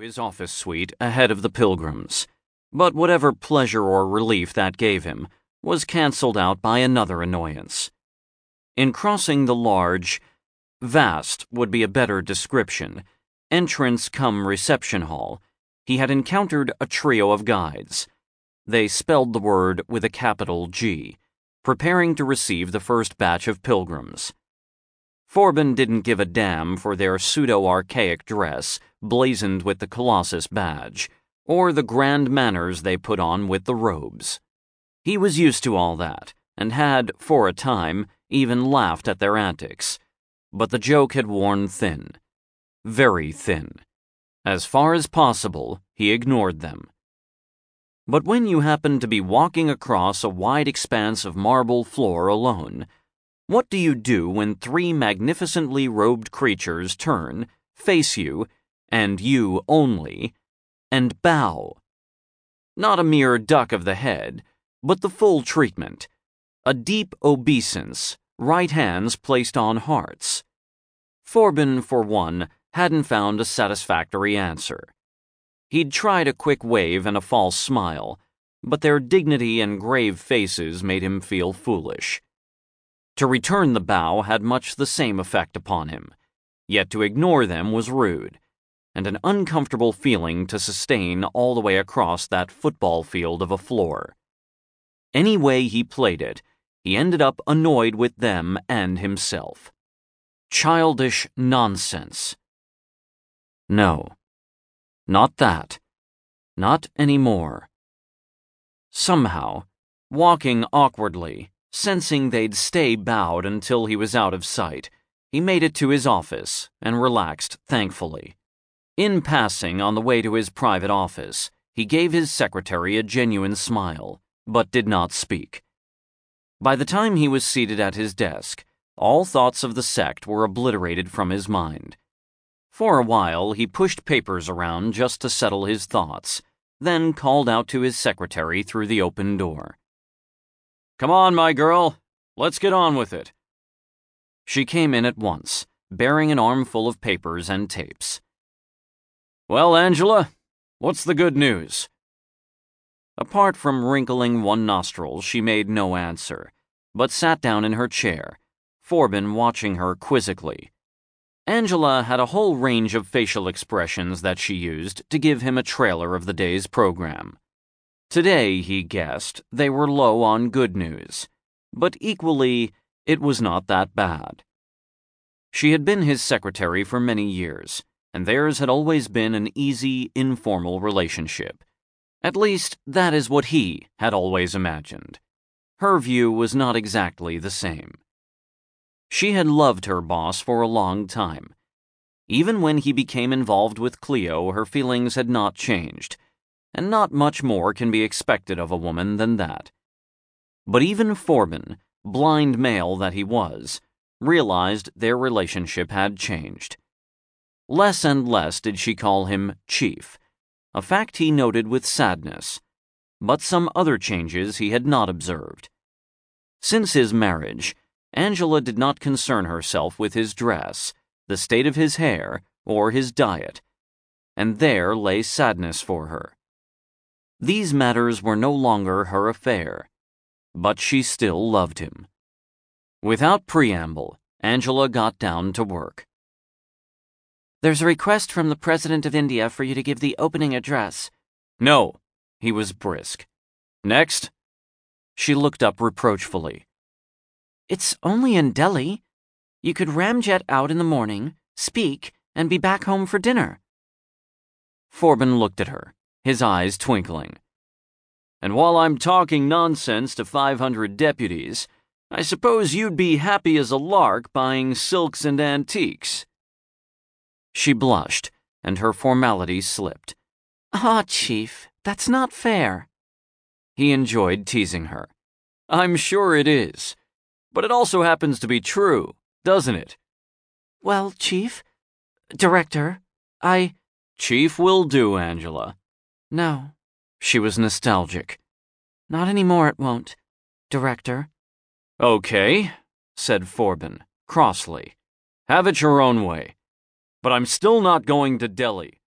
his office suite ahead of the pilgrims, but whatever pleasure or relief that gave him was cancelled out by another annoyance. In crossing the large, vast would be a better description, entrance come reception hall, he had encountered a trio of guides. They spelled the word with a capital G, preparing to receive the first batch of pilgrims. Forbin didn't give a damn for their pseudo archaic dress, blazoned with the Colossus badge, or the grand manners they put on with the robes. He was used to all that, and had, for a time, even laughed at their antics. But the joke had worn thin. Very thin. As far as possible, he ignored them. But when you happen to be walking across a wide expanse of marble floor alone, what do you do when three magnificently robed creatures turn, face you, and you only, and bow? Not a mere duck of the head, but the full treatment. A deep obeisance, right hands placed on hearts. Forbin, for one, hadn't found a satisfactory answer. He'd tried a quick wave and a false smile, but their dignity and grave faces made him feel foolish. To return the bow had much the same effect upon him, yet to ignore them was rude, and an uncomfortable feeling to sustain all the way across that football field of a floor. Any way he played it, he ended up annoyed with them and himself. Childish nonsense. No. Not that. Not any more. Somehow, walking awkwardly, sensing they'd stay bowed until he was out of sight, he made it to his office and relaxed thankfully. In passing on the way to his private office, he gave his secretary a genuine smile, but did not speak. By the time he was seated at his desk, all thoughts of the sect were obliterated from his mind. For a while, he pushed papers around just to settle his thoughts, then called out to his secretary through the open door. Come on, my girl. Let's get on with it. She came in at once, bearing an armful of papers and tapes. Well, Angela, what's the good news? Apart from wrinkling one nostril, she made no answer, but sat down in her chair, Forbin watching her quizzically. Angela had a whole range of facial expressions that she used to give him a trailer of the day's program. Today, he guessed, they were low on good news, but equally, it was not that bad. She had been his secretary for many years, and theirs had always been an easy, informal relationship. At least, that is what he had always imagined. Her view was not exactly the same. She had loved her boss for a long time. Even when he became involved with Cleo, her feelings had not changed, and not much more can be expected of a woman than that. But even Forbin, blind male that he was, realized their relationship had changed. Less and less did she call him Chief, a fact he noted with sadness, but some other changes he had not observed. Since his marriage, Angela did not concern herself with his dress, the state of his hair, or his diet, and there lay sadness for her. These matters were no longer her affair, but she still loved him. Without preamble, Angela got down to work. There's a request from the President of India for you to give the opening address. No, he was brisk. Next. She looked up reproachfully. It's only in Delhi. You could ramjet out in the morning, speak, and be back home for dinner. Forbin looked at her, his eyes twinkling. And while I'm talking nonsense to 500 deputies, I suppose you'd be happy as a lark buying silks and antiques. She blushed, and her formality slipped. Ah, Chief, that's not fair. He enjoyed teasing her. I'm sure it is. But it also happens to be true, doesn't it? Well, Chief? Director, I. Chief will do, Angela. No. She was nostalgic. Not any more, it won't. Director. Okay, said Forbin, crossly. Have it your own way. But I'm still not going to Delhi.